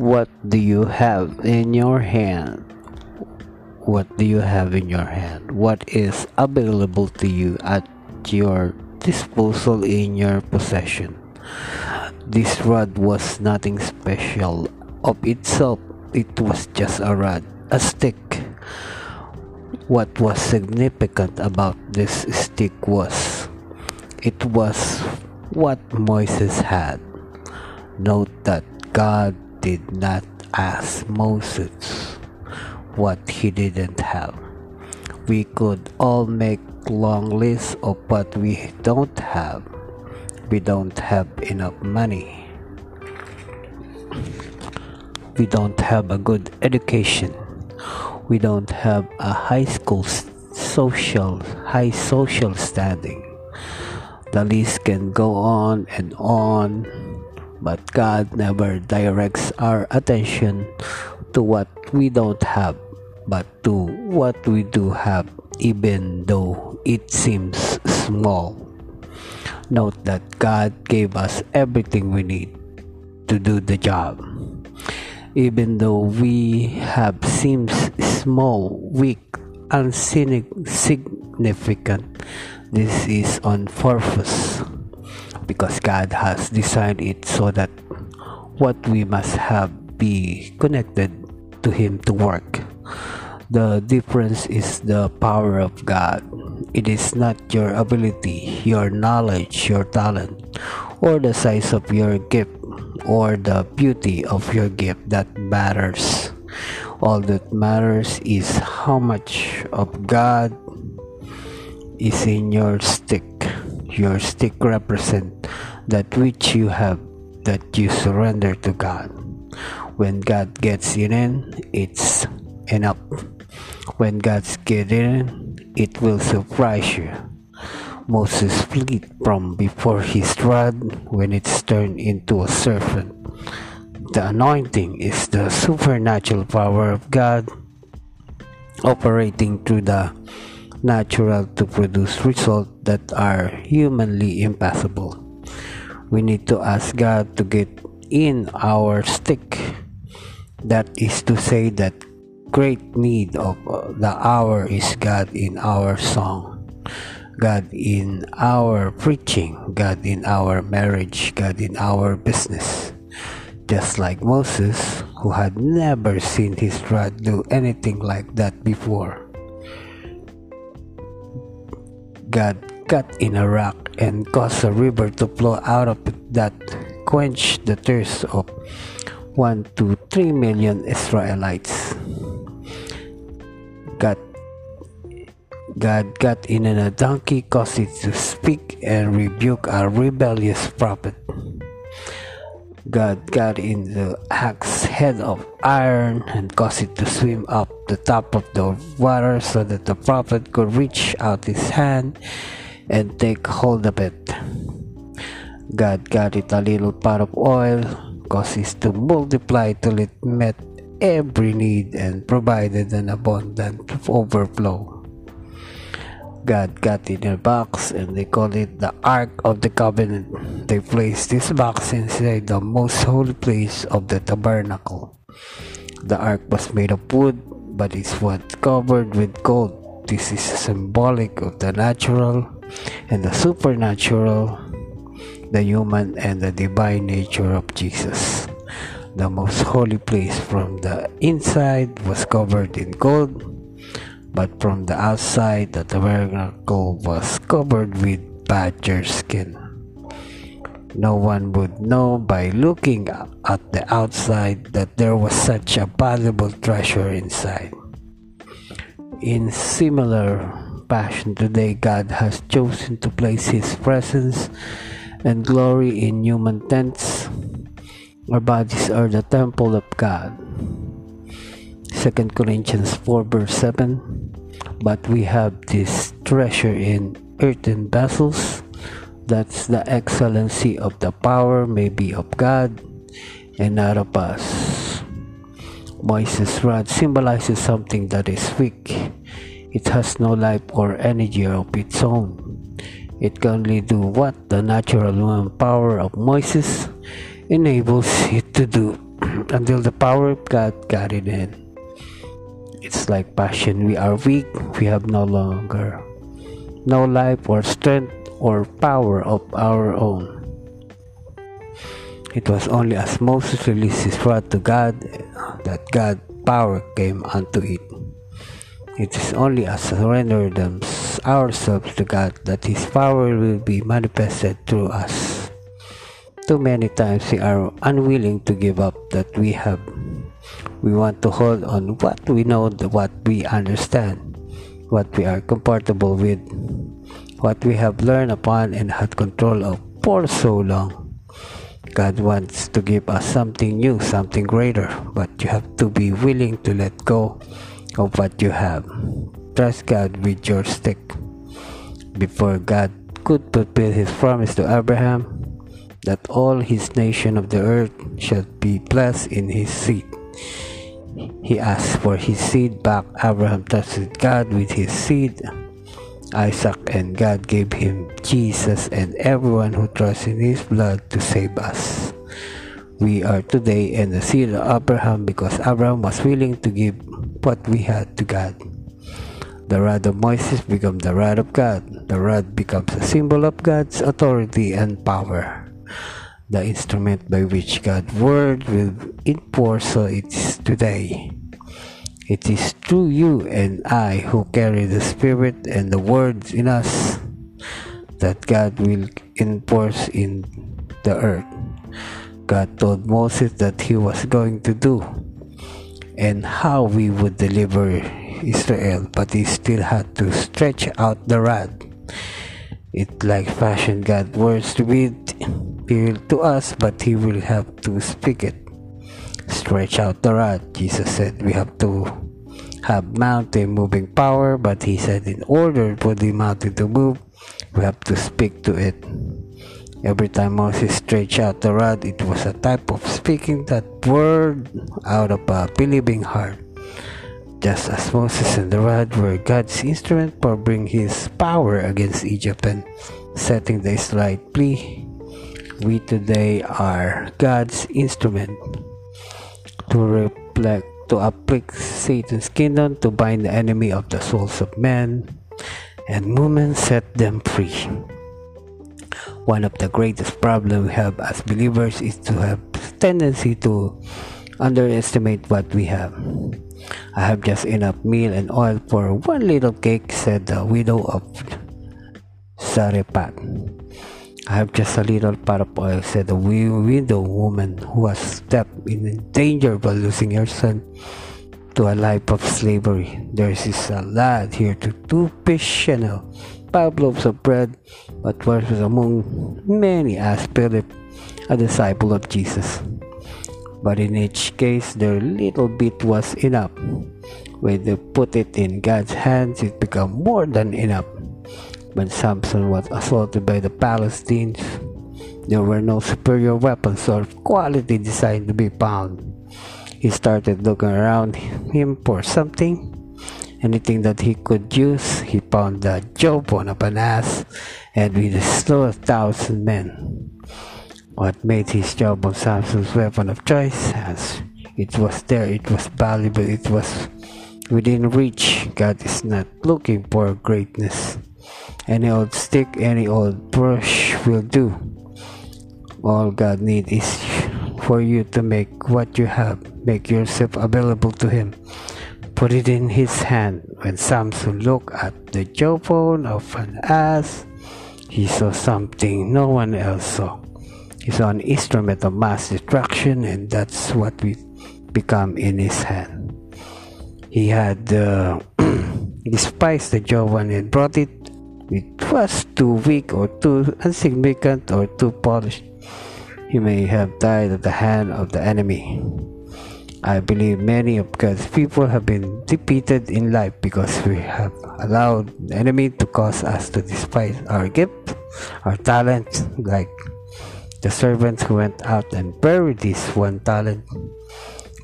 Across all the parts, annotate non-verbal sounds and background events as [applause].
What do you have in your hand? What do you have in your hand? What is available to you at your disposal in your possession? This rod was nothing special of itself, it was just a rod, a stick. What was significant about this stick was it was what Moses had. Note that God did not ask Moses what he didn't have. We could all make long lists of what we don't have. We don't have enough money. We don't have a good education. We don't have a high school social high social standing. The list can go on and on, but God never directs our attention to what we don't have, but to what we do have, even though it seems small. Note that God gave us everything we need to do the job. Even though we have seems small, weak, insignificant, this is on purpose because God has designed it so that what we must have be connected to Him to work. The difference is the power of God. It is not your ability, your knowledge, your talent, or the size of your gift, or the beauty of your gift that matters. All that matters is how much of God is in your stick. Your stick represents that which you have that you surrender to God. When God gets in it's enough. When God's get in, it will surprise you. Moses fled from before his rod when it's turned into a serpent. The anointing is the supernatural power of God operating through the natural to produce results that are humanly impossible. We need to ask God to get in our stick that is to say that great need of uh, the hour is God in our song, God in our preaching, God in our marriage, God in our business. Just like Moses, who had never seen his rod do anything like that before. God cut in a rock and caused a river to flow out of it that quenched the thirst of 1 to 3 million Israelites. God, God got in a donkey, caused it to speak and rebuke a rebellious prophet. God got in the axe head of iron and caused it to swim up the top of the water so that the prophet could reach out his hand and take hold of it. God got it a little pot of oil causes it to multiply till it met every need and provided an abundant overflow. God got in a box and they called it the Ark of the Covenant. They placed this box inside the most holy place of the tabernacle. The ark was made of wood, but it was covered with gold. This is symbolic of the natural and the supernatural the human and the divine nature of Jesus. The most holy place from the inside was covered in gold, but from the outside the tabernacle was covered with badger skin. No one would know by looking at the outside that there was such a valuable treasure inside. In similar fashion, today God has chosen to place His presence and glory in human tents. Our bodies are the temple of God. 2 Corinthians 4 verse 7 But we have this treasure in earthen vessels, that's the excellency of the power may be of God and not of us. Moses' rod symbolizes something that is weak. It has no life or energy of its own. It can only do what the natural human power of Moses enables it to do. [clears throat] until the power of God got it in. It's like passion. We are weak. We have no longer no life or strength or power of our own. It was only as Moses released his rod to God that God's power came unto it. It is only as surrender ourselves to God that His power will be manifested through us. Too many times we are unwilling to give up that we have. We want to hold on what we know, what we understand, what we are comfortable with, what we have learned upon and had control of for so long. God wants to give us something new, something greater, but you have to be willing to let go of what you have. Trust God with your stick. Before God could fulfill his promise to Abraham that all his nation of the earth shall be blessed in his seed. He asked for his seed back. Abraham trusted God with his seed, Isaac, and God gave him Jesus and everyone who trusts in his blood to save us. We are today in the seed of Abraham because Abraham was willing to give what we had to God. The rod of Moses becomes the rod of God. The rod becomes a symbol of God's authority and power the instrument by which God's word will enforce so it is today. It is through you and I who carry the Spirit and the words in us that God will enforce in the earth. God told Moses that he was going to do and how we would deliver Israel, but he still had to stretch out the rod. It like fashion God words to be to us, but He will have to speak it. Stretch out the rod. Jesus said we have to have mountain moving power, but He said in order for the mountain to move, we have to speak to it. Every time Moses stretched out the rod, it was a type of speaking that word out of a believing heart. Just as Moses and the rod were God's instrument for bringing his power against Egypt and setting the Israelite free, we today are God's instrument to reflect, to afflict Satan's kingdom, to bind the enemy of the souls of men, and women, set them free. One of the greatest problems we have as believers is to have tendency to underestimate what we have. I have just enough meal and oil for one little cake, said the widow of Zarephath. I have just a little pot of oil, said the widow woman who was stepped in danger by losing her son to a life of slavery. There is a lad here to two fish and a loaves of bread, but was among many asked Philip, a disciple of Jesus. But in each case, their little bit was enough. When they put it in God's hands, it became more than enough. When Samson was assaulted by the Philistines, there were no superior weapons or quality designed to be found. He started looking around him for something, anything that he could use. He found the jawbone of an ass and with a slew of thousand men. What made his jawbone Samson's weapon of choice? As it was there, it was valuable, it was within reach. God is not looking for greatness. Any old stick, any old brush will do. All God needs is for you to make what you have, make yourself available to Him. Put it in His hand. When Samson looked at the jawbone of an ass, he saw something no one else saw. He saw an instrument of mass destruction, and that's what we become in his hand. He had uh, [clears throat] despised the jawbone and brought it it was too weak or too insignificant or too polished. He may have died at the hand of the enemy. I believe many of God's people have been defeated in life because we have allowed the enemy to cause us to despise our gift, our talent, like the servants who went out and buried this one talent.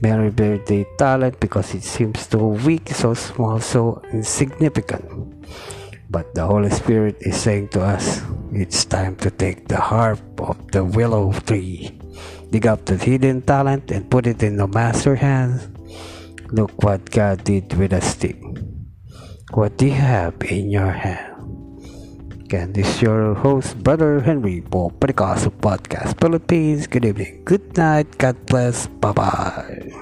Mary buried the talent because it seems so weak, so small, so insignificant. But the Holy Spirit is saying to us, it's time to take the harp of the willow tree dig up the hidden talent and put it in the master's hands. Look what God did with a stick. What do you have in your hand? Again, this is your host, Brother Henry for Pentecostal Podcast Philippines. Good evening, good night, God bless, bye bye.